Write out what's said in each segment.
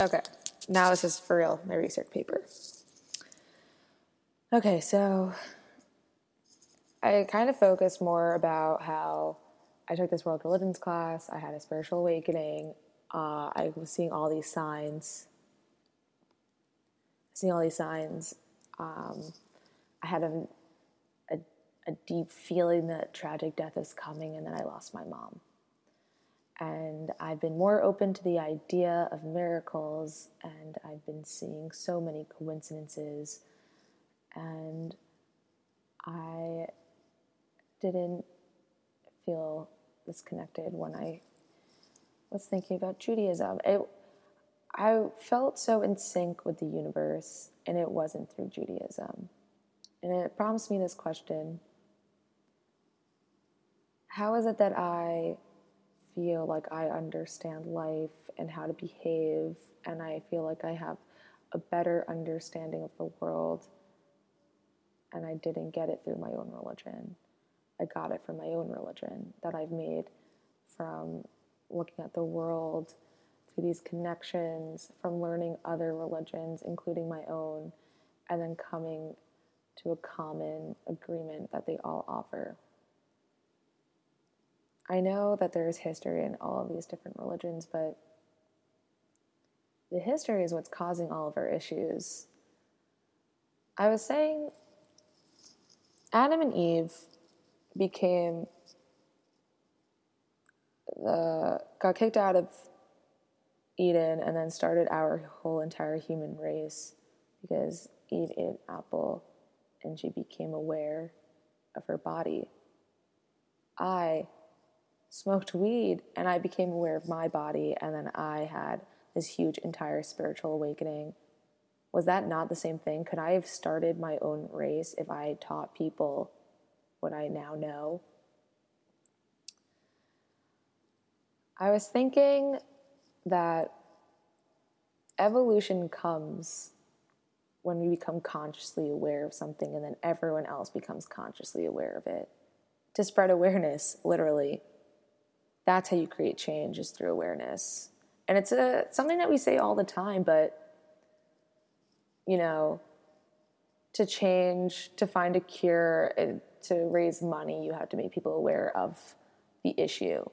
Okay, now this is for real, my research paper. Okay, so I kind of focused more about how I took this world religions class, I had a spiritual awakening, uh, I was seeing all these signs, seeing all these signs. Um, I had a, a, a deep feeling that tragic death is coming, and then I lost my mom and I've been more open to the idea of miracles, and I've been seeing so many coincidences, and I didn't feel disconnected when I was thinking about Judaism. It, I felt so in sync with the universe, and it wasn't through Judaism. And it prompts me this question How is it that I feel like I understand life and how to behave, and I feel like I have a better understanding of the world. And I didn't get it through my own religion. I got it from my own religion that I've made from looking at the world through these connections, from learning other religions, including my own, and then coming to a common agreement that they all offer. I know that there is history in all of these different religions, but the history is what's causing all of our issues. I was saying Adam and Eve became the got kicked out of Eden and then started our whole entire human race because Eve ate an apple and she became aware of her body. I smoked weed and I became aware of my body and then I had this huge entire spiritual awakening. Was that not the same thing? Could I have started my own race if I taught people what I now know? I was thinking that evolution comes when we become consciously aware of something and then everyone else becomes consciously aware of it. To spread awareness, literally that's how you create change is through awareness. And it's a something that we say all the time but you know to change to find a cure to raise money you have to make people aware of the issue.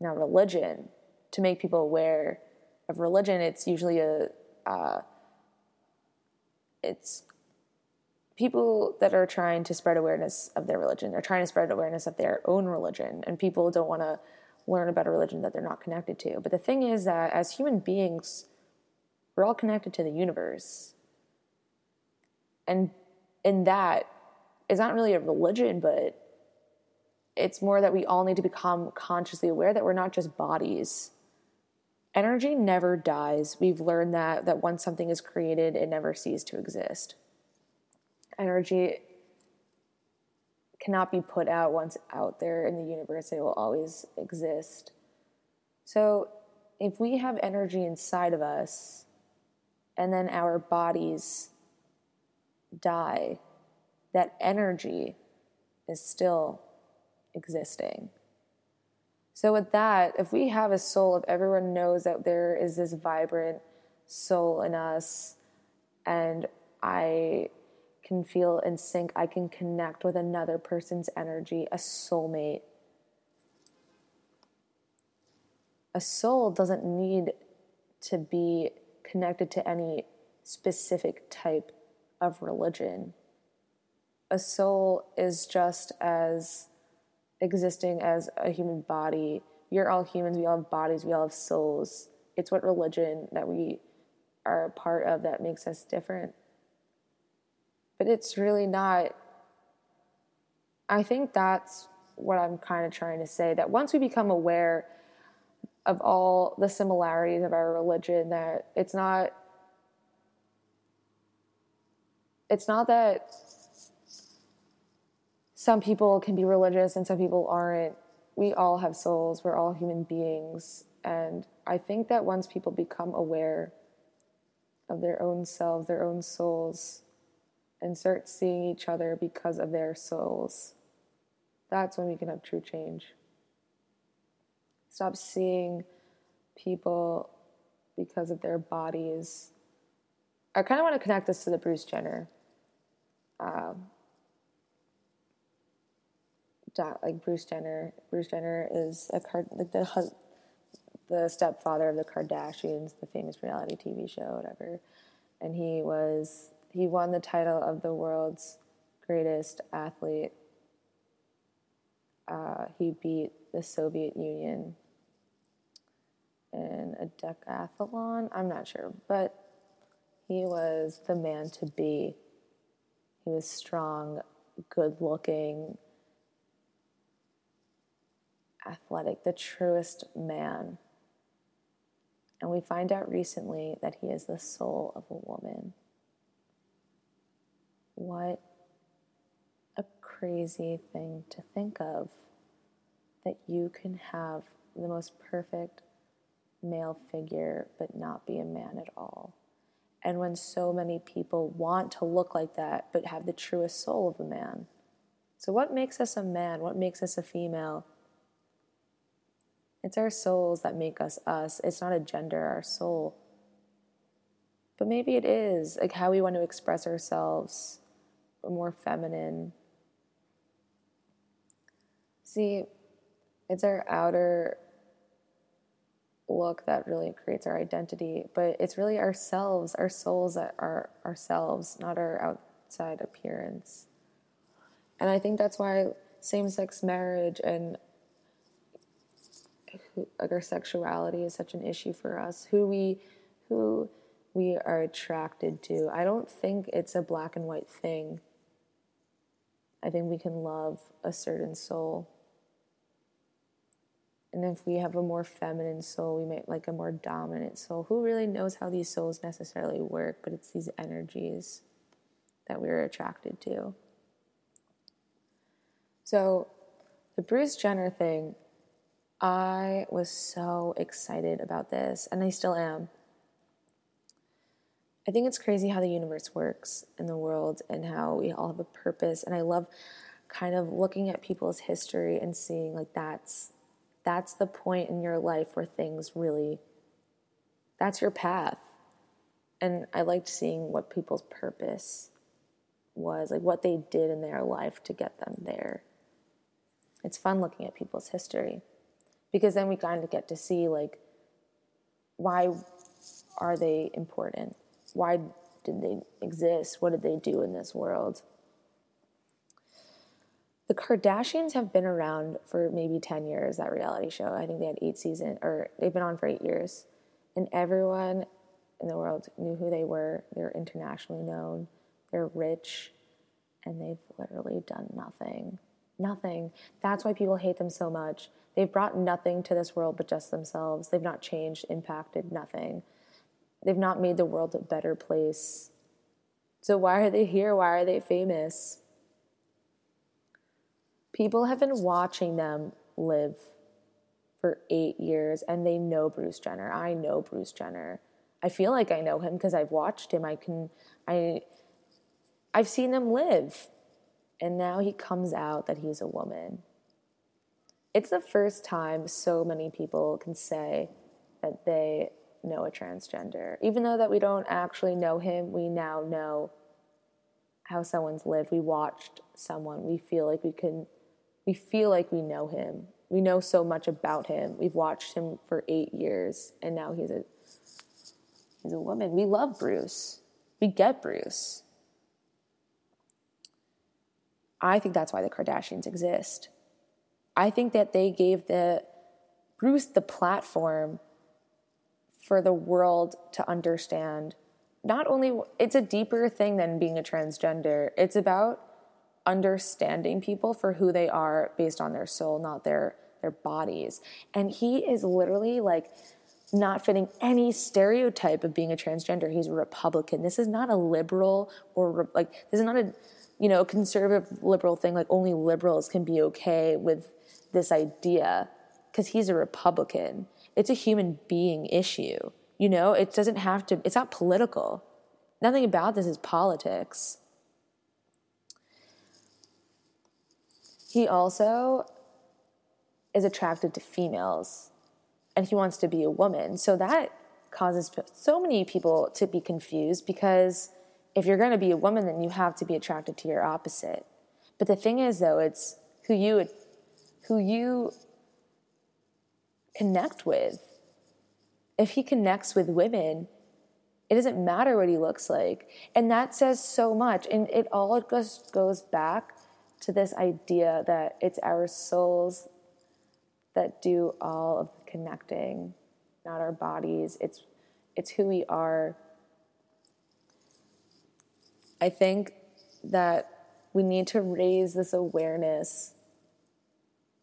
Now religion to make people aware of religion it's usually a uh, it's people that are trying to spread awareness of their religion, they're trying to spread awareness of their own religion, and people don't want to learn about a religion that they're not connected to. But the thing is that as human beings, we're all connected to the universe. And in that, it's not really a religion, but it's more that we all need to become consciously aware that we're not just bodies. Energy never dies. We've learned that that once something is created, it never ceases to exist energy cannot be put out once out there in the universe, it will always exist. So, if we have energy inside of us and then our bodies die, that energy is still existing. So, with that, if we have a soul, if everyone knows that there is this vibrant soul in us, and I can feel in sync. I can connect with another person's energy, a soulmate. A soul doesn't need to be connected to any specific type of religion. A soul is just as existing as a human body. We are all humans, we all have bodies, we all have souls. It's what religion that we are a part of that makes us different but it's really not. I think that's what I'm kind of trying to say that once we become aware of all the similarities of our religion, that it's not. It's not that some people can be religious and some people aren't. We all have souls, we're all human beings. And I think that once people become aware of their own selves, their own souls, and start seeing each other because of their souls, that's when we can have true change. Stop seeing people because of their bodies. I kind of want to connect this to the Bruce Jenner. Um, like Bruce Jenner. Bruce Jenner is a card like the the stepfather of the Kardashians, the famous reality TV show, whatever. And he was he won the title of the world's greatest athlete. Uh, he beat the Soviet Union in a decathlon. I'm not sure, but he was the man to be. He was strong, good looking, athletic, the truest man. And we find out recently that he is the soul of a woman. What a crazy thing to think of that you can have the most perfect male figure but not be a man at all. And when so many people want to look like that but have the truest soul of a man. So, what makes us a man? What makes us a female? It's our souls that make us us. It's not a gender, our soul. But maybe it is, like how we want to express ourselves more feminine. See, it's our outer look that really creates our identity, but it's really ourselves, our souls that are ourselves, not our outside appearance. And I think that's why same sex marriage and like our sexuality is such an issue for us. Who we who we are attracted to. I don't think it's a black and white thing. I think we can love a certain soul and if we have a more feminine soul, we might like a more dominant soul. Who really knows how these souls necessarily work? But it's these energies that we're attracted to. So, the Bruce Jenner thing, I was so excited about this, and I still am. I think it's crazy how the universe works in the world and how we all have a purpose. And I love kind of looking at people's history and seeing like that's that's the point in your life where things really that's your path and i liked seeing what people's purpose was like what they did in their life to get them there it's fun looking at people's history because then we kind of get to see like why are they important why did they exist what did they do in this world the Kardashians have been around for maybe 10 years, that reality show. I think they had eight seasons, or they've been on for eight years. And everyone in the world knew who they were. They're internationally known, they're rich, and they've literally done nothing. Nothing. That's why people hate them so much. They've brought nothing to this world but just themselves. They've not changed, impacted nothing. They've not made the world a better place. So, why are they here? Why are they famous? people have been watching them live for eight years and they know Bruce Jenner. I know Bruce Jenner. I feel like I know him because I've watched him. I can, I, I've seen them live. And now he comes out that he's a woman. It's the first time so many people can say that they know a transgender. Even though that we don't actually know him, we now know how someone's lived. We watched someone. We feel like we can we feel like we know him. We know so much about him. We've watched him for eight years, and now he's a he's a woman. We love Bruce. We get Bruce. I think that's why the Kardashians exist. I think that they gave the Bruce the platform for the world to understand. Not only it's a deeper thing than being a transgender. It's about understanding people for who they are based on their soul, not their their bodies. And he is literally like not fitting any stereotype of being a transgender. He's a Republican. This is not a liberal or like this is not a you know conservative liberal thing. Like only liberals can be okay with this idea because he's a Republican. It's a human being issue. You know, it doesn't have to. It's not political. Nothing about this is politics. He also is attracted to females and he wants to be a woman. So that causes so many people to be confused because if you're going to be a woman, then you have to be attracted to your opposite. But the thing is, though, it's who you who you connect with. If he connects with women, it doesn't matter what he looks like, and that says so much. And it all just goes back to this idea that it's our souls that do all of the connecting, not our bodies. It's it's who we are. I think that we need to raise this awareness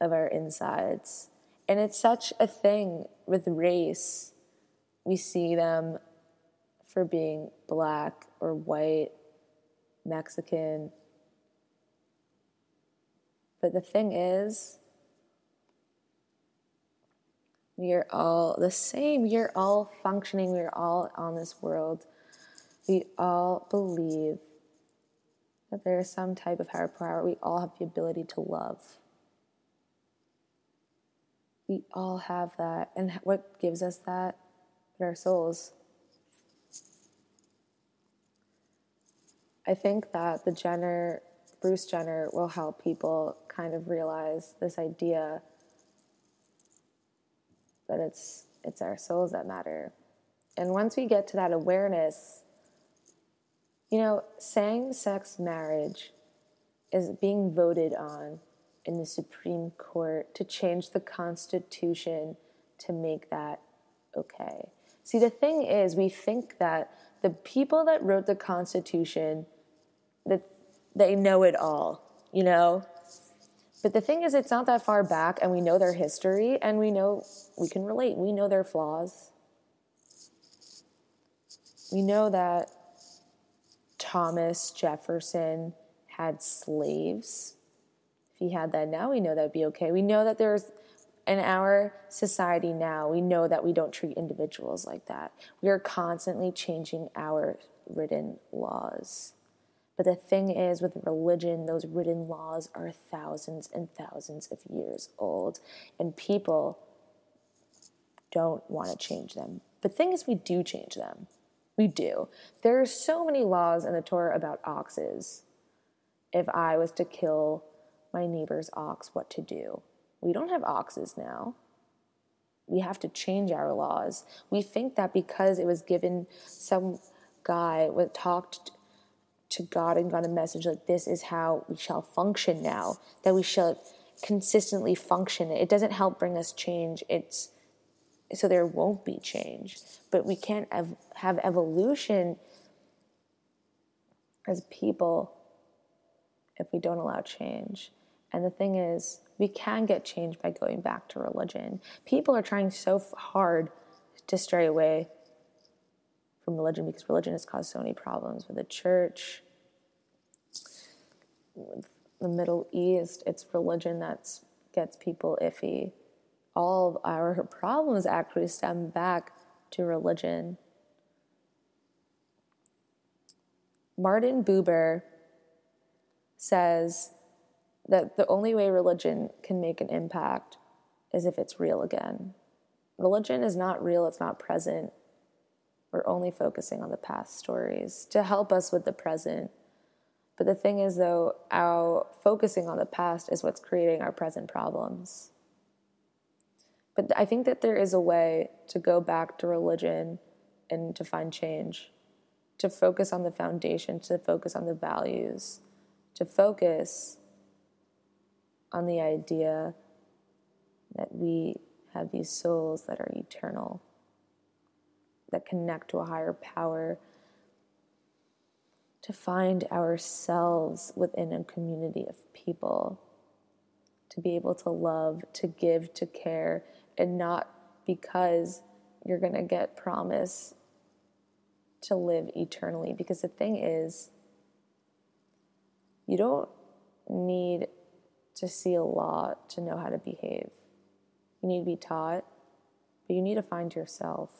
of our insides. And it's such a thing with race. We see them for being black or white, Mexican. But the thing is, we are all the same. We are all functioning. We are all on this world. We all believe that there is some type of higher power. We all have the ability to love. We all have that. And what gives us that? Our souls. I think that the Jenner, Bruce Jenner, will help people kind of realize this idea that it's it's our souls that matter. And once we get to that awareness, you know, same-sex marriage is being voted on in the Supreme Court to change the Constitution to make that okay. See, the thing is, we think that the people that wrote the Constitution that they know it all, you know? But the thing is, it's not that far back, and we know their history, and we know we can relate. We know their flaws. We know that Thomas Jefferson had slaves. If he had that now, we know that would be okay. We know that there's in our society now, we know that we don't treat individuals like that. We are constantly changing our written laws. But the thing is, with religion, those written laws are thousands and thousands of years old, and people don't want to change them. The thing is, we do change them. We do. There are so many laws in the Torah about oxes. If I was to kill my neighbor's ox, what to do? We don't have oxes now. We have to change our laws. We think that because it was given some guy with talked to God and got a message like this is how we shall function now, that we shall consistently function. It doesn't help bring us change. It's so there won't be change. But we can't ev- have evolution as people if we don't allow change. And the thing is, we can get change by going back to religion. People are trying so hard to stray away from religion because religion has caused so many problems with the church, with the Middle East. It's religion that gets people iffy. All of our problems actually stem back to religion. Martin Buber says that the only way religion can make an impact is if it's real again. Religion is not real, it's not present, we're only focusing on the past stories to help us with the present. But the thing is, though, our focusing on the past is what's creating our present problems. But I think that there is a way to go back to religion and to find change, to focus on the foundation, to focus on the values, to focus on the idea that we have these souls that are eternal that connect to a higher power, to find ourselves within a community of people, to be able to love, to give, to care, and not because you're going to get promise to live eternally. Because the thing is, you don't need to see a lot to know how to behave. You need to be taught, but you need to find yourself.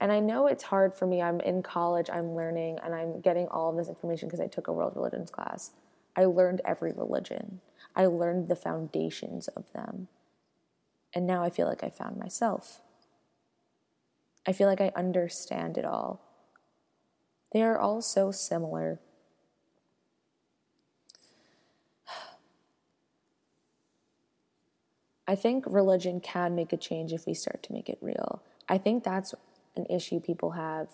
And I know it's hard for me. I'm in college, I'm learning, and I'm getting all of this information because I took a world religions class. I learned every religion, I learned the foundations of them. And now I feel like I found myself. I feel like I understand it all. They are all so similar. I think religion can make a change if we start to make it real. I think that's an issue people have.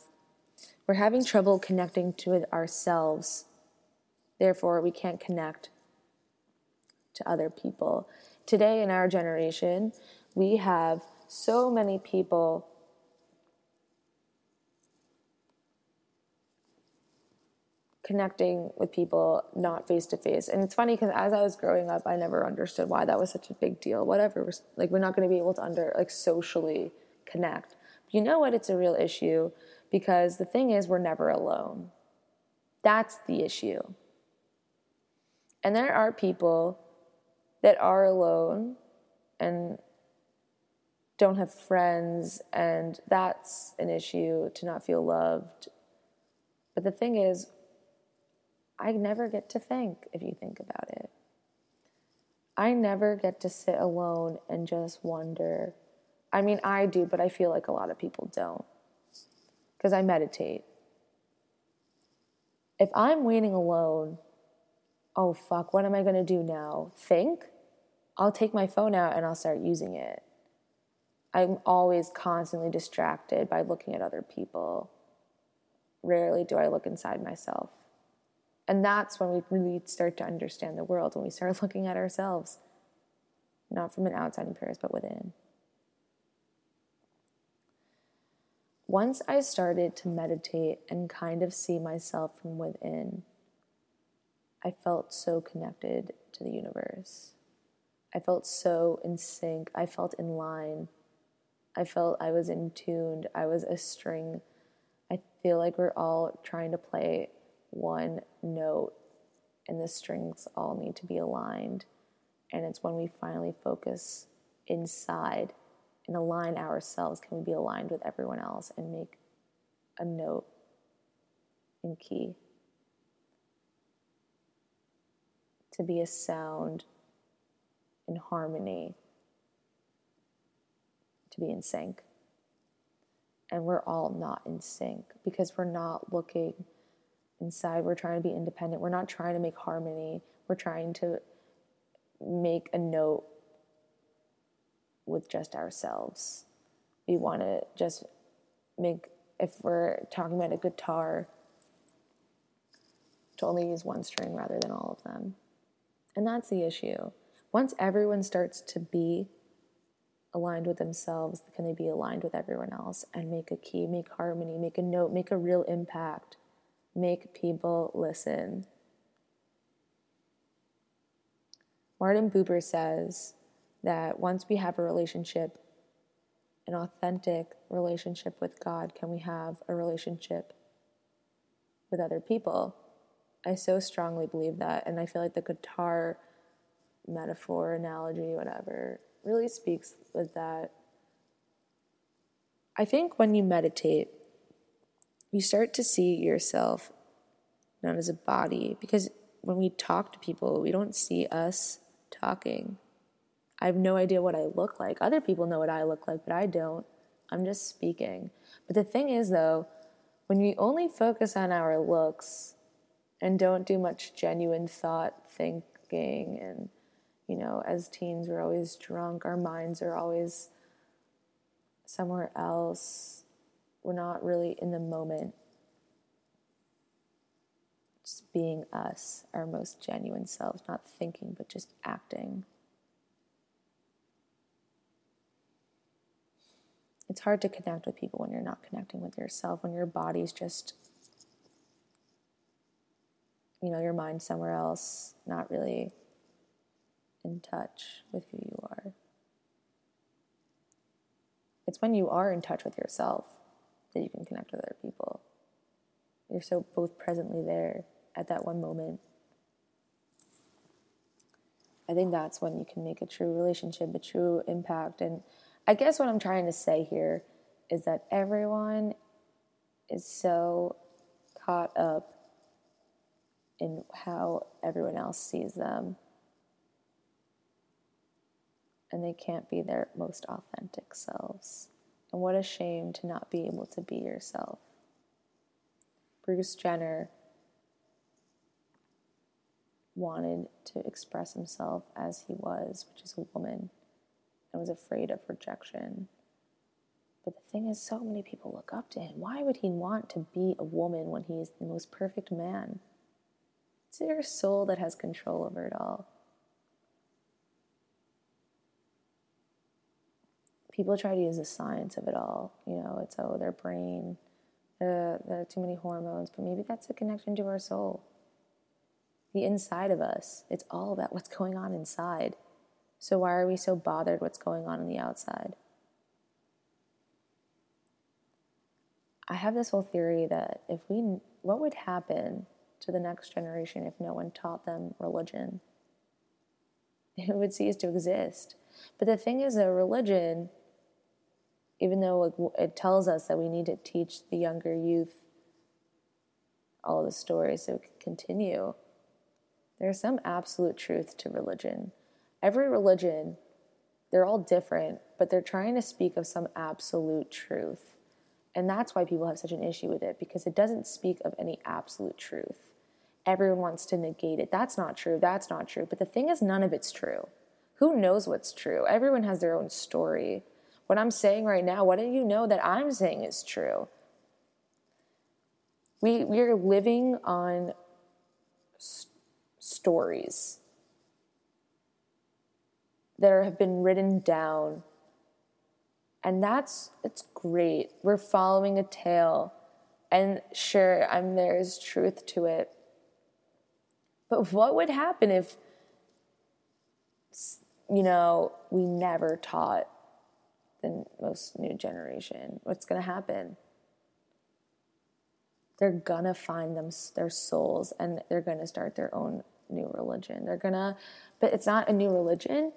We're having trouble connecting to it ourselves. Therefore, we can't connect to other people. Today, in our generation, we have so many people connecting with people not face to face. And it's funny because as I was growing up, I never understood why that was such a big deal. Whatever, like we're not going to be able to under like socially connect. But you know what? It's a real issue because the thing is, we're never alone. That's the issue. And there are people that are alone and don't have friends, and that's an issue to not feel loved. But the thing is, I never get to think if you think about it. I never get to sit alone and just wonder. I mean, I do, but I feel like a lot of people don't because I meditate. If I'm waiting alone, oh fuck, what am I going to do now? Think? I'll take my phone out and I'll start using it. I'm always constantly distracted by looking at other people. Rarely do I look inside myself. And that's when we really start to understand the world, when we start looking at ourselves, not from an outside appearance, but within. Once I started to meditate and kind of see myself from within, I felt so connected to the universe. I felt so in sync. I felt in line. I felt I was in tuned. I was a string. I feel like we're all trying to play one note and the strings all need to be aligned. And it's when we finally focus inside and align ourselves can we be aligned with everyone else and make a note in key. To be a sound in harmony, to be in sync. And we're all not in sync because we're not looking inside we're trying to be independent. We're not trying to make harmony. We're trying to make a note with just ourselves. We want to just make if we're talking about a guitar to only use one string rather than all of them. And that's the issue. Once everyone starts to be aligned with themselves can they be aligned with everyone else and make a key make harmony make a note make a real impact make people listen. Martin Buber says that once we have a relationship, an authentic relationship with God, can we have a relationship with other people? I so strongly believe that. And I feel like the guitar metaphor, analogy, whatever, really speaks with that. I think when you meditate, you start to see yourself not as a body because when we talk to people, we don't see us talking. I have no idea what I look like. Other people know what I look like, but I don't. I'm just speaking. But the thing is, though, when we only focus on our looks and don't do much genuine thought thinking, and, you know, as teens, we're always drunk, our minds are always somewhere else we're not really in the moment. Just being us, our most genuine selves, not thinking, but just acting. It's hard to connect with people when you're not connecting with yourself, when your body's just, you know, your mind somewhere else, not really in touch with who you are. It's when you are in touch with yourself that you can connect with other people. You're so both presently there at that one moment. I think that's when you can make a true relationship, a true impact. And I guess what I'm trying to say here is that everyone is so caught up in how everyone else sees them. And they can't be their most authentic selves And what a shame to not be able to be yourself. Bruce Jenner wanted to express himself as he was, which is a woman, and was afraid of rejection. But the thing is, so many people look up to him. Why would he want to be a woman when he is the most perfect man? It's your soul that has control over it all. People try to use the science of it all. You know, it's oh, their brain, uh, too many hormones, but maybe that's a connection to our soul the inside of us. It's all about what's going on inside. So, why are we so bothered what's going on on the outside? I have this whole theory that if we, what would happen to the next generation if no one taught them religion? It would cease to exist. But the thing is, that religion, even though it tells us that we need to teach the younger youth all the stories so it can continue, there's some absolute truth to religion. Every religion, they're all different, but they're trying to speak of some absolute truth. And that's why people have such an issue with it, because it doesn't speak of any absolute truth. Everyone wants to negate it. That's not true. That's not true. But the thing is, none of it's true. Who knows what's true? Everyone has their own story. What I'm saying right now, what do you know that I'm saying is true? We, we're living on stories that have been written down. And that's it's great. We're following a tale. And sure, I'm there's truth to it. But what would happen if you know, we never taught the most new generation? What's going to happen? They're gonna find them their souls and they're gonna start their own new religion. They're gonna, but it's not a new religion.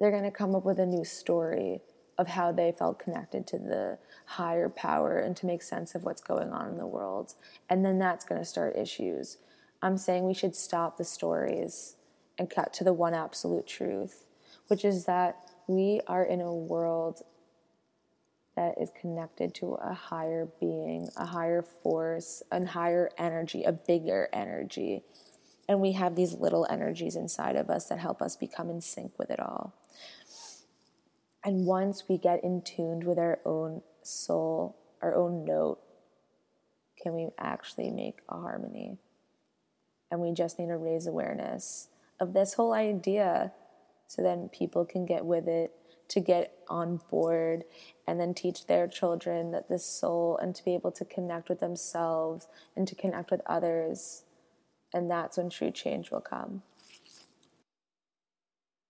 They're gonna come up with a new story of how they felt connected to the higher power and to make sense of what's going on in the world. And then that's gonna start issues. I'm saying we should stop the stories and cut to the one absolute truth, which is that we are in a world that is connected to a higher being, a higher force, a higher energy, a bigger energy. And we have these little energies inside of us that help us become in sync with it all. And once we get in tuned with our own soul, our own note, can we actually make a harmony? And we just need to raise awareness of this whole idea so then people can get with it to get on board and then teach their children that this soul and to be able to connect with themselves and to connect with others. And that's when true change will come.